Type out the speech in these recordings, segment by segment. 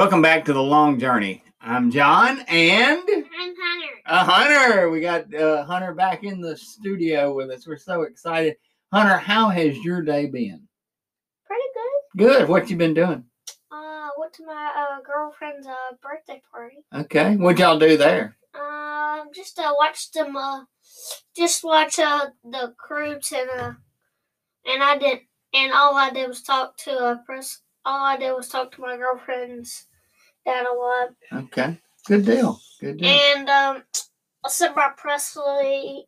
Welcome back to the long journey. I'm John and I'm Hunter. uh, Hunter. We got uh, Hunter back in the studio with us. We're so excited. Hunter, how has your day been? Pretty good. Good. What you been doing? Uh, went to my uh, girlfriend's uh, birthday party. Okay. What y'all do there? Um, just uh, watched them. Uh, just watch uh the cruise and uh, and I didn't. And all I did was talk to uh, press. All I did was talk to my girlfriend's dad a lot. Okay. Good deal. Good deal. And um, by Presley.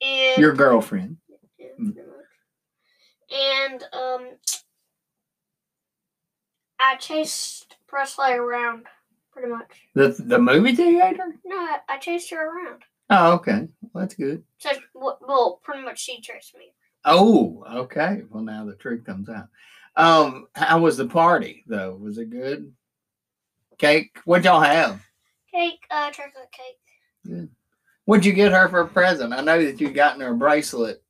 And Your girlfriend. Yeah, Mm. pretty much. And um, I chased Presley around, pretty much. The the movie theater? No, I, I chased her around. Oh, okay. Well, that's good. So, well, pretty much she chased me. Oh, okay. Well, now the truth comes out. Um, how was the party though? Was it good? Cake? What'd y'all have? Cake, uh, chocolate cake. Yeah. What'd you get her for a present? I know that you gotten her a bracelet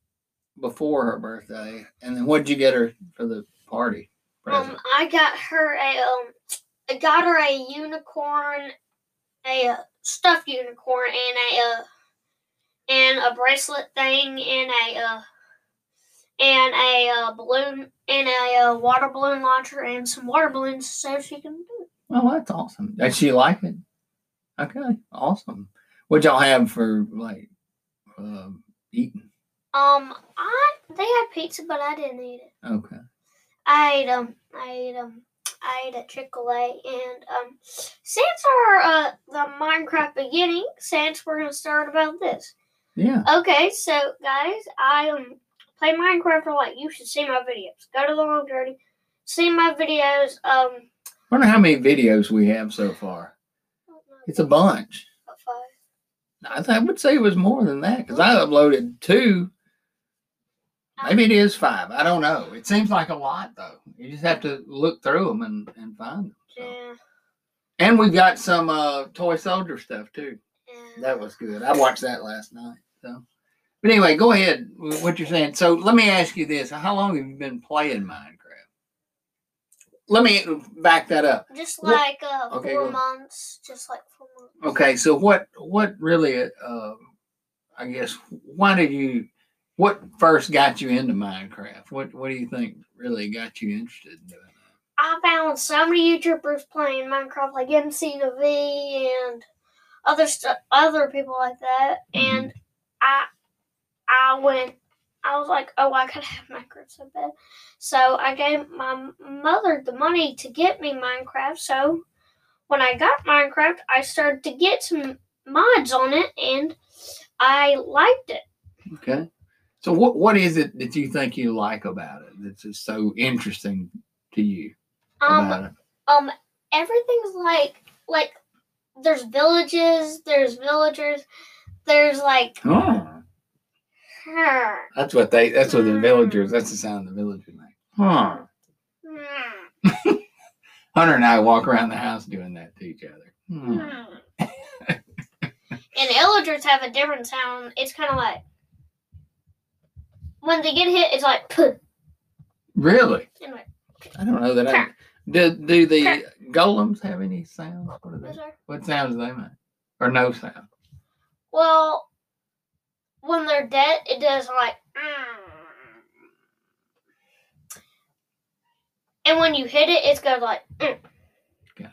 before her birthday, and then what'd you get her for the party present? Um, I got her a um, I got her a unicorn, a uh, stuffed unicorn, and a uh, and a bracelet thing, and a uh, and a uh, balloon, and a uh, water balloon launcher, and some water balloons so she can do it. oh, that's awesome. Does she like it? Okay, awesome. What'd y'all have for like um, eating? Um, I they had pizza, but I didn't eat it. Okay. I ate um, I ate um, I ate at Chick Fil A, and um, since our uh the Minecraft beginning, since we're gonna start about this. Yeah. Okay, so guys, I um play Minecraft a lot. You should see my videos. Go to the long journey, see my videos. Um, I wonder how many videos we have so far. I don't know, It's a bunch. five. I, th- I would say it was more than that because I uploaded two. Maybe it is five. I don't know. It seems like a lot though. You just have to look through them and, and find them. So. Yeah, And we've got some uh, toy soldier stuff too. yeah. That was good. I watched that last night. So, but anyway, go ahead. with What you're saying. So let me ask you this: How long have you been playing Minecraft? Let me back that up. just like uh Okay, four months. Just like four months. Okay, so what what really uh I guess why did you what first got you into Minecraft? What what do you think really got you interested in doing that? I found so many YouTubers playing Minecraft, like MC Naveed and other other people like that, Mhm. and I, I went. I was like, oh, I gotta have Minecraft so bad. So I gave my mother the money to get me Minecraft. So when I got Minecraft, I started to get some mods on it, and I liked it. Okay. So what what is it that you think you like about it that's just so interesting to you about Um, it? um, everything's like like there's villages, there's villagers, there's like Oh. that's what they that's what the Hmm. villagers that's the sound the villagers make. Huh. Hmm. Hunter and I walk around the house doing that to each other. Hmm. Hmm. and villagers have a different sound. It's kind of like when they get hit, it's like puh. Really? And like, I don't know that I do. Do the golems have any sounds? What are "Yes, they? sir." What sounds do they make? Or no sound? well, when they're dead, it does like. "Mm." And when you hit it, it goes like. "Mm." Gotcha.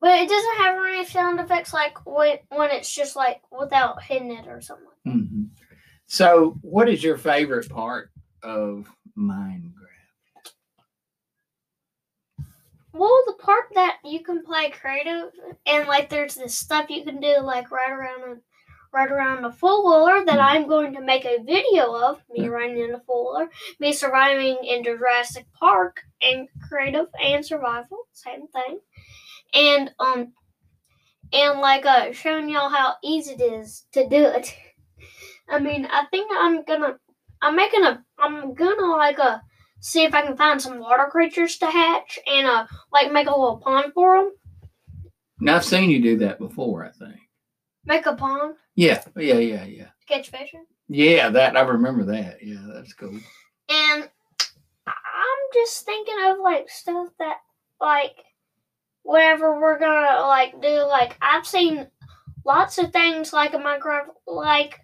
But it doesn't have any sound effects like when when it's just like without hitting it or something. hmm So, what is your favorite part of Minecraft? Well, the part that you can play creative and like there's this stuff you can do like right around a right around a full wheeler that Mhm. I'm going to make a video of me riding in a full wheeler, me surviving in Jurassic Park and creative and survival, same thing. And um and like uh showing y'all how easy it is to do it. I mean, I think I'm gonna I'm making a I'm gonna like uh see if I can find some water creatures to hatch and uh like make a little pond for them. Now, I've seen you do that before. I think. Make a pond Yeah. Yeah. Yeah. Yeah. catch fish. Yeah. That I remember that. Yeah. That's cool. And I'm just thinking of like stuff that like whatever we're gonna like do. Like I've seen lots of things like in Minecraft, like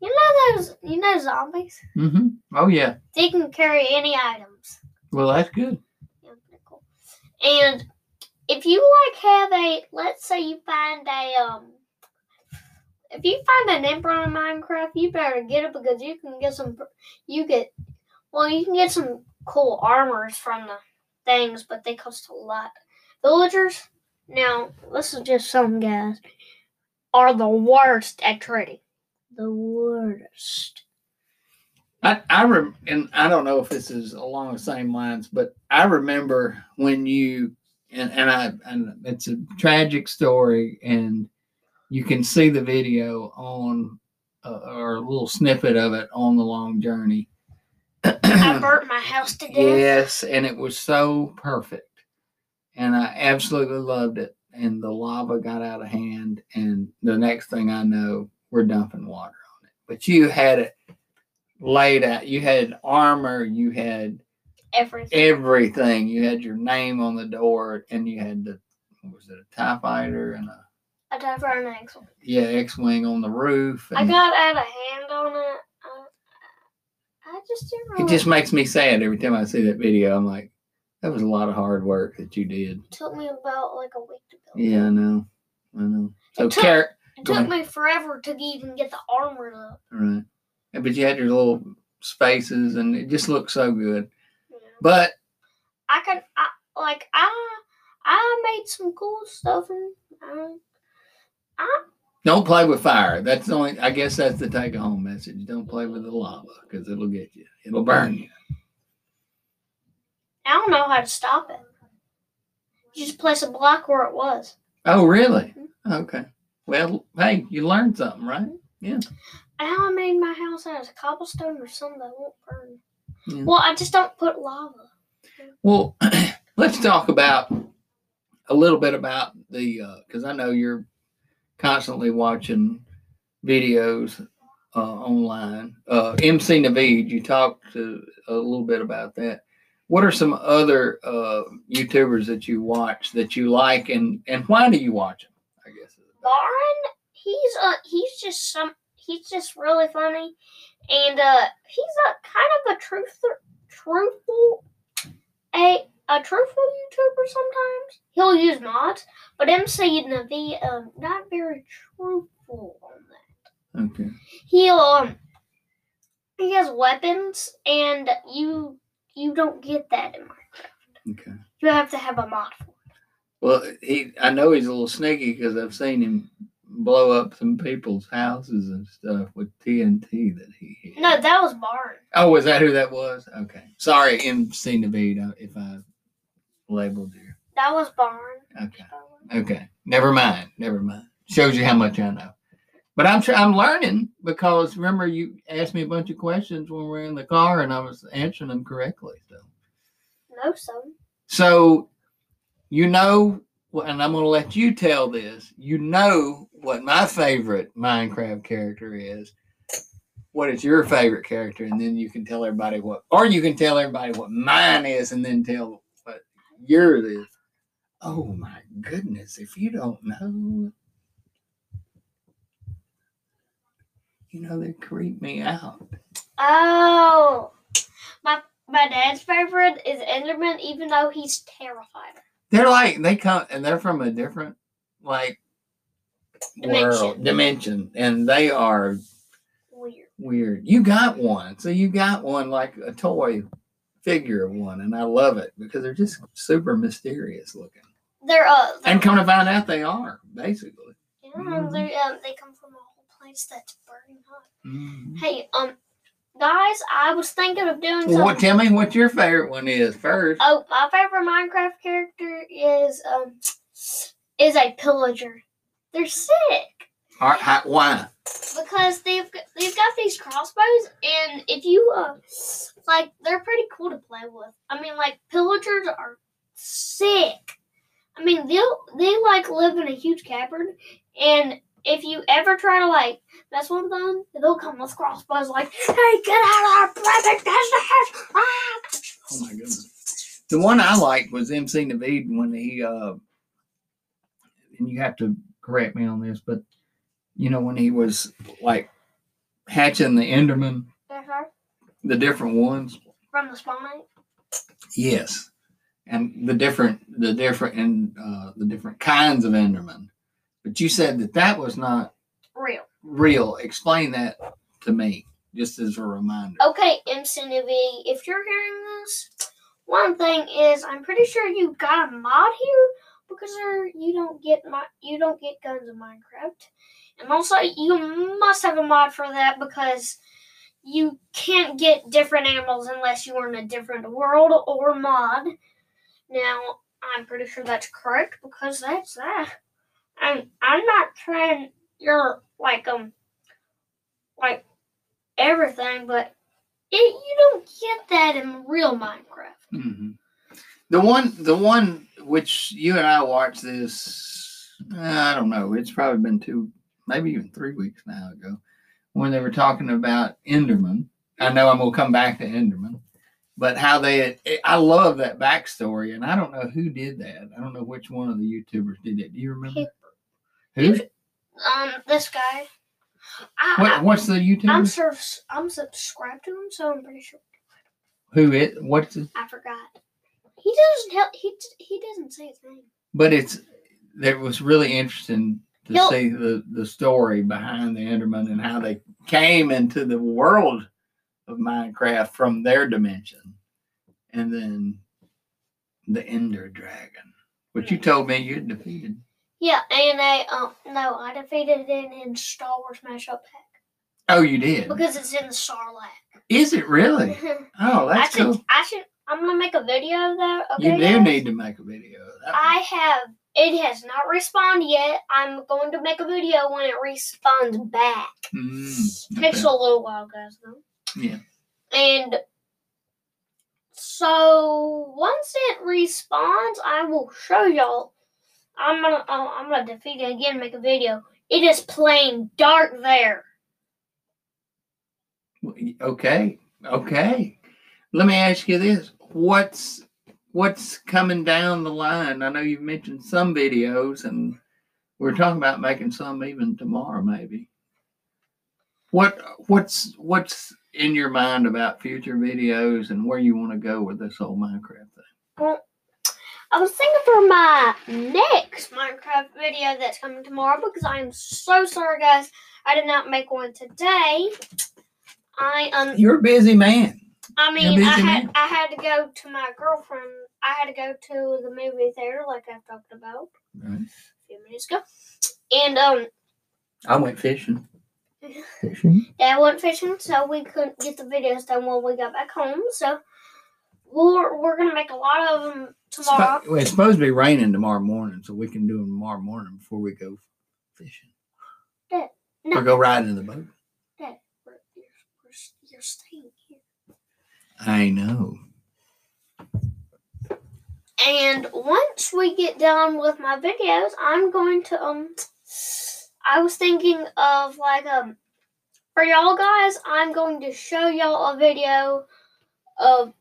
you know those you know zombies. Mm-hmm. Oh yeah. They can carry any items. Well, that's good. Yeah, cool. And if you like have a let's say you find a um if you find an emerald in Minecraft, you better get it because you can get some you get well you can get some cool armors from the things, but they cost a lot. Villagers, now this is just some guys, are the worst at trading. The worst. I, I rem- and I don't know if this is along the same lines, but I remember when you and and I and it's a tragic story, and you can see the video on uh, or a little snippet of it on the long journey. I burnt my house to death. yes, and it was so perfect, and I absolutely loved it. And the lava got out of hand, and the next thing I know, we're dumping water on it. But you had it laid out. You had armor. You had Everything. everything. You had your name on the door, and you had the what was it a Tie Fighter and a I died for an axle. yeah X wing on the roof. I got out of hand on it. I, I just didn't really. it just makes me sad every time I see that video. I'm like, that was a lot of hard work that you did. It took me about like a week to build. Yeah, I know. I know. So It took- Car- It took ahead. me forever to even get the armor up. right. Yeah, But you had your little spaces, and it just looked so good. know. But I could, I like, I, I made some cool stuff, and I, don't play with fire. That's the only. I guess that's the take home message. Don't play with the lava because it'll get you. It'll burn you. I don't know how to stop it. You just place a block where it was. Oh, really? Mm-hmm. Okay. Well, hey, you learned something, right? Yeah. how I made my house out of cobblestone or something that won't burn. Yeah. Well, I just don't put lava. Well, let's talk about a little bit about the uh, because I know you're constantly watching videos uh, online. Uh, MC Naveed, you talked to a little bit about that. What are some other uh, YouTubers that you watch that you like, and and why do you watch them? I guess. Lauren, he's uh he's just some he's just really funny, and uh he's a kind of a truth truthful a a truthful YouTuber sometimes. He'll use mods, but MC Naveed um not very truthful on that. Okay. He'll um he has weapons, and you you don't get that in Minecraft. Okay. You have to have a mod for. it. Well, he I know he's a little sneaky because I've seen him blow up some people's houses and stuff with TNT that he hit. No, that was Barn. Oh, was that who that was? Okay. Sorry, MC Naveed, uh, if I labeled you. That was Barn. Okay. Okay. Never mind. Never mind. Shows you how much I know. But I'm I'm learning because remember you asked me a bunch of questions when we were in the car and I was answering them correctly. So No, son. so you know, and I'm going to let you tell this. You know what my favorite Minecraft character is. What is your favorite character? And then you can tell everybody what, or you can tell everybody what mine is and then tell what yours is. Oh my goodness. If you don't know, you know, they creep me out. Oh, my my dad's favorite is Enderman, even though he's terrified. They're like, they come and they're from a different, like, world, Dimension. dimension, and they are Weird. weird. You got one. So you got one like a toy figure of one, and I love it because they're just super mysterious looking. They're uh, they're, And come to find out they are, basically. yeah, Mhm. they um, they come from a whole place that's burning hot. Mhm. Hey, um, guys, I was thinking of doing Well, what, something. tell me what your favorite one is first. Oh, my favorite Minecraft character is um is a pillager. They're sick. How- why? because they've got, they've got these crossbows, and if you uh like, they're pretty cool to play with. I mean, like pillagers are sick. I mean, they'll they like live in a huge cavern, and if you ever try to like mess with them, they'll come with crossbows like, "Hey, get out of our private business!" Ah! Oh my goodness. The one I liked was MC Naveed when he uh and you have to correct me on this, but you know when he was like hatching the Enderman, Uh-huh. the different ones. From the spawn egg. Yes, and the different the different and uh, the different kinds of Enderman. But you said that that was not Real. real. Explain that to me, just as a reminder. Okay, MC Naveed, if you're hearing this, one thing is I'm pretty sure you got a mod here because you don't get my you don't get guns in Minecraft, and also you must have a mod for that because you can't get different animals unless you are in a different world or mod. Now I'm pretty sure that's correct because that's that. I'm I'm not trying your like um like everything, but it, you don't get that in real Minecraft. hmm The one, the one which you and I watched this, I don't know. It's probably been two, maybe even three weeks now ago, when they were talking about Enderman. I know I'm gonna come back to Enderman, but how they, I love that backstory, and I don't know who did that. I don't know which one of the YouTubers did it. Do you remember? Who? Um, this guy. I, What, what's the I, I'm sur- I'm subscribed to him, so I'm pretty sure. Who it? What's? I forgot. He doesn't tell. He he doesn't say his name. but it's it was really interesting to see the the story behind the Enderman and how they came into the world of Minecraft from their dimension, and then the Ender Dragon, which you told me you had defeated. Yeah, and I um no, I defeated it in Star Wars Mashup Pack Oh, you did. because it's in the Sarlacc. Is it really? Oh, I that's should cool. I should I'm gonna make a video of that. You do guys? need to make a video. of that. I have. It has not respawned yet. I'm going to make a video when it respawns back. Mm, Takes a little while, guys. Though. Yeah. And so once it respawns, I will show y'all. I'm gonna. Oh, I'm gonna defeat it again. Make a video. It is plain dark there. Okay. Okay. Let me ask you this. What's what's coming down the line? I know you've mentioned some videos and we're talking about making some even tomorrow maybe. What what's what's in your mind about future videos and where you want to go with this whole Minecraft thing? Well, I was thinking for my next Minecraft video that's coming tomorrow because I am so sorry, guys. I did not make one today. I um You're a busy man. I mean, I had man. I had to go to my girlfriend. I had to go to the movie theater, like I talked about Right. a few minutes ago, and um, I went fishing. Fishing? Dad went fishing, so we couldn't get the videos done when we got back home. So we're we're gonna make a lot of them tomorrow. Well, it's supposed to be raining tomorrow morning, so we can do them tomorrow morning before we go fishing. Dad, no. Or go riding in the boat. Dad, we're, you're, we're, you're staying here. I know. And once we get done with my videos, I'm going to um I was thinking of like um for y'all guys, I'm going to show y'all a video of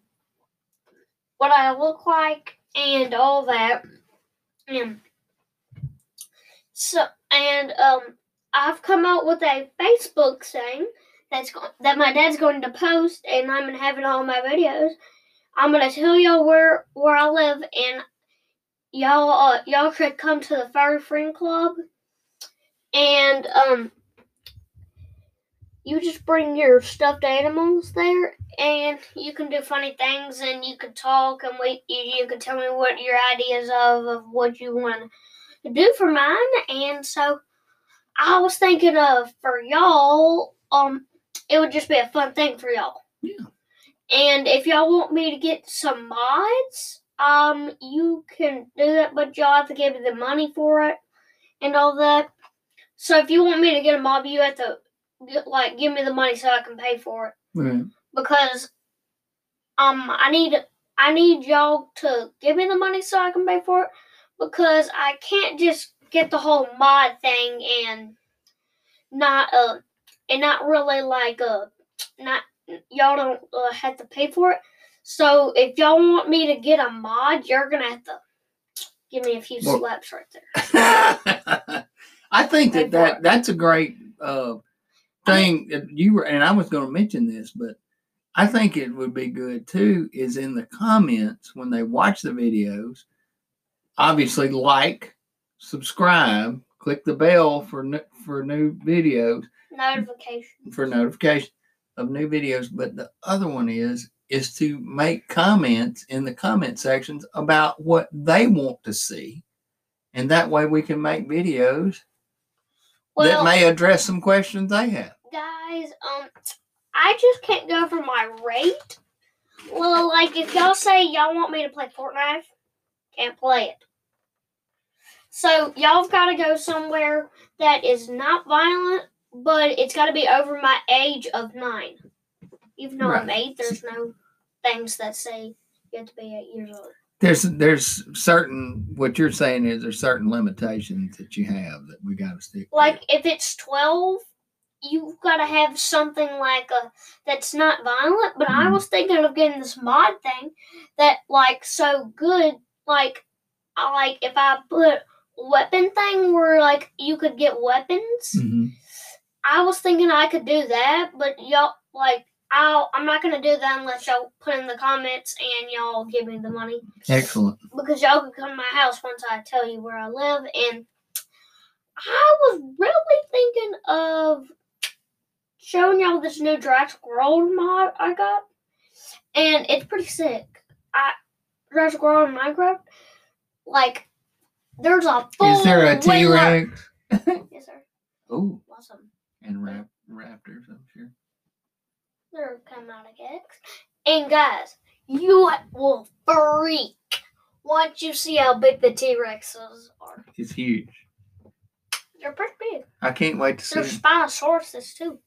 what I look like and all that. And so and um I've come out with a Facebook thing that's go- that my dad's going to post and I'm gonna have it on my videos. I'm gonna tell y'all where where I live, and y'all uh, y'all could come to the Furry Friend Club, and um, you just bring your stuffed animals there, and you can do funny things, and you can talk, and we you, you can tell me what your ideas of of what you want to do for mine, and so I was thinking of for y'all, um, it would just be a fun thing for y'all. Yeah. And if y'all want me to get some mods, um, you can do that, but y'all have to give me the money for it and all that. So if you want me to get a mod, you have to like give me the money so I can pay for it Right. because um I need I need y'all to give me the money so I can pay for it because I can't just get the whole mod thing and not uh and not really like uh not y'all don't uh, have to pay for it. So if y'all want me to get a mod, you're gonna have to Give me a few Well- slaps right there. I think that, that that's a great uh, I thing. that you were, and I was going to mention this, but I think it would be good too. Is in the comments when they watch the videos, obviously like, subscribe, click the bell for for new videos Notification. for notification of new videos. But the other one is is to make comments in the comment sections about what they want to see, and that way we can make videos Well, that may address some questions they have. guys, um, I just can't go for my rate. Well, like if y'all say y'all want me to play Fortnite, can't play it. So y'all've got to go somewhere that is not violent, but it's got to be over my age of nine. Even though I'm eight, there's no things that say you have to be eight years old. There's there's certain what you're saying is there's certain limitations that you have that we got to stick. to. Like if it's twelve, you've got to have something like a that's not violent. But I Mhm. was thinking of getting this mod thing that like so good. Like I like if I put weapon thing where like you could get weapons. Mhm. I was thinking I could do that, but y'all like I'll I'm not gonna do that unless y'all put in the comments and y'all give me the money Excellent. because y'all can come to my house once I tell you where I live. And I was really thinking of showing y'all this new Jurassic World mod I got, and it's pretty sick. I Jurassic World in Minecraft, like there's a full Is there a T Rex? Yes, sir. Oh, Awesome. And rap, raptors, I'm sure. They're coming out of eggs. And guys, you will freak once you see how big the T Rexes are. It's huge. They're pretty big. I can't wait to see. They're it. Spinosauruses too.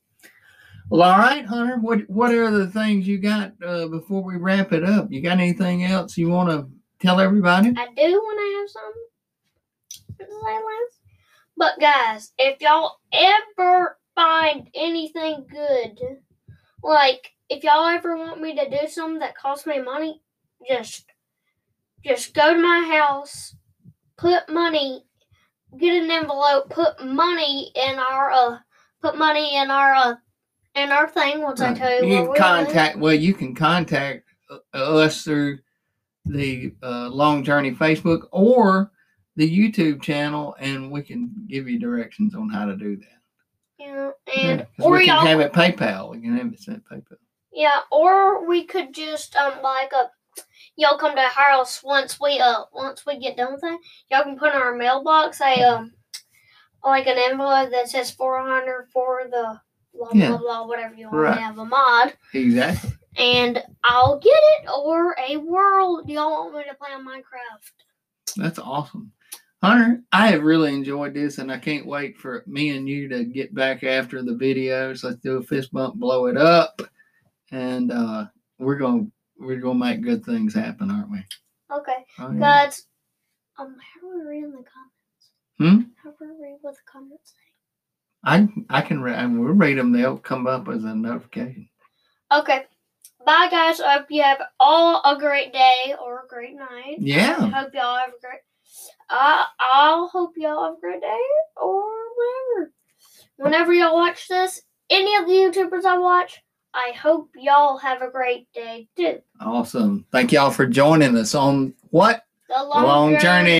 Well, all right, Hunter. What what are the things you got uh, before we wrap it up? You got anything else you want to tell everybody? I do when I have something to say. But guys, if y'all ever find anything good, like if y'all ever want me to do something that costs me money, just just go to my house, put money, get an envelope, put money in our uh, put money in our uh, in our thing. Once I tell you, you can contact. Well, you can contact uh, us through the uh, Long Journey Facebook or the YouTube channel, and we can give you directions on how to do that. Yeah, Yeah, or we can have it PayPal. We can have it sent PayPal. Yeah, or we could just um like a y'all come to our house once we uh once we get done with that. Y'all can put in our mailbox a um like an envelope that says four hundred for the blah Yeah. blah blah whatever you want Right. to have a mod, Exactly. and I'll get it or a world y'all want me to play on Minecraft. That's awesome. Hunter, I have really enjoyed this and I can't wait for me and you to get back after the videos. Let's do a fist bump, blow it up. And uh, we're gonna we're gonna make good things happen, aren't we? Okay, Oh, yeah. guys. Um, how do we read in the comments? Hmm? How do we read what the comments say? I I can read we'll read them, they'll come up as a notification. Okay. Bye, guys. I hope you have all a great day or a great night. Yeah. I hope y'all have a great. Uh, I'll hope y'all have a great day or whatever. Whenever y'all watch this, any of the YouTubers I watch, I hope y'all have a great day too. Awesome. Thank y'all for joining us on what? The The long journey.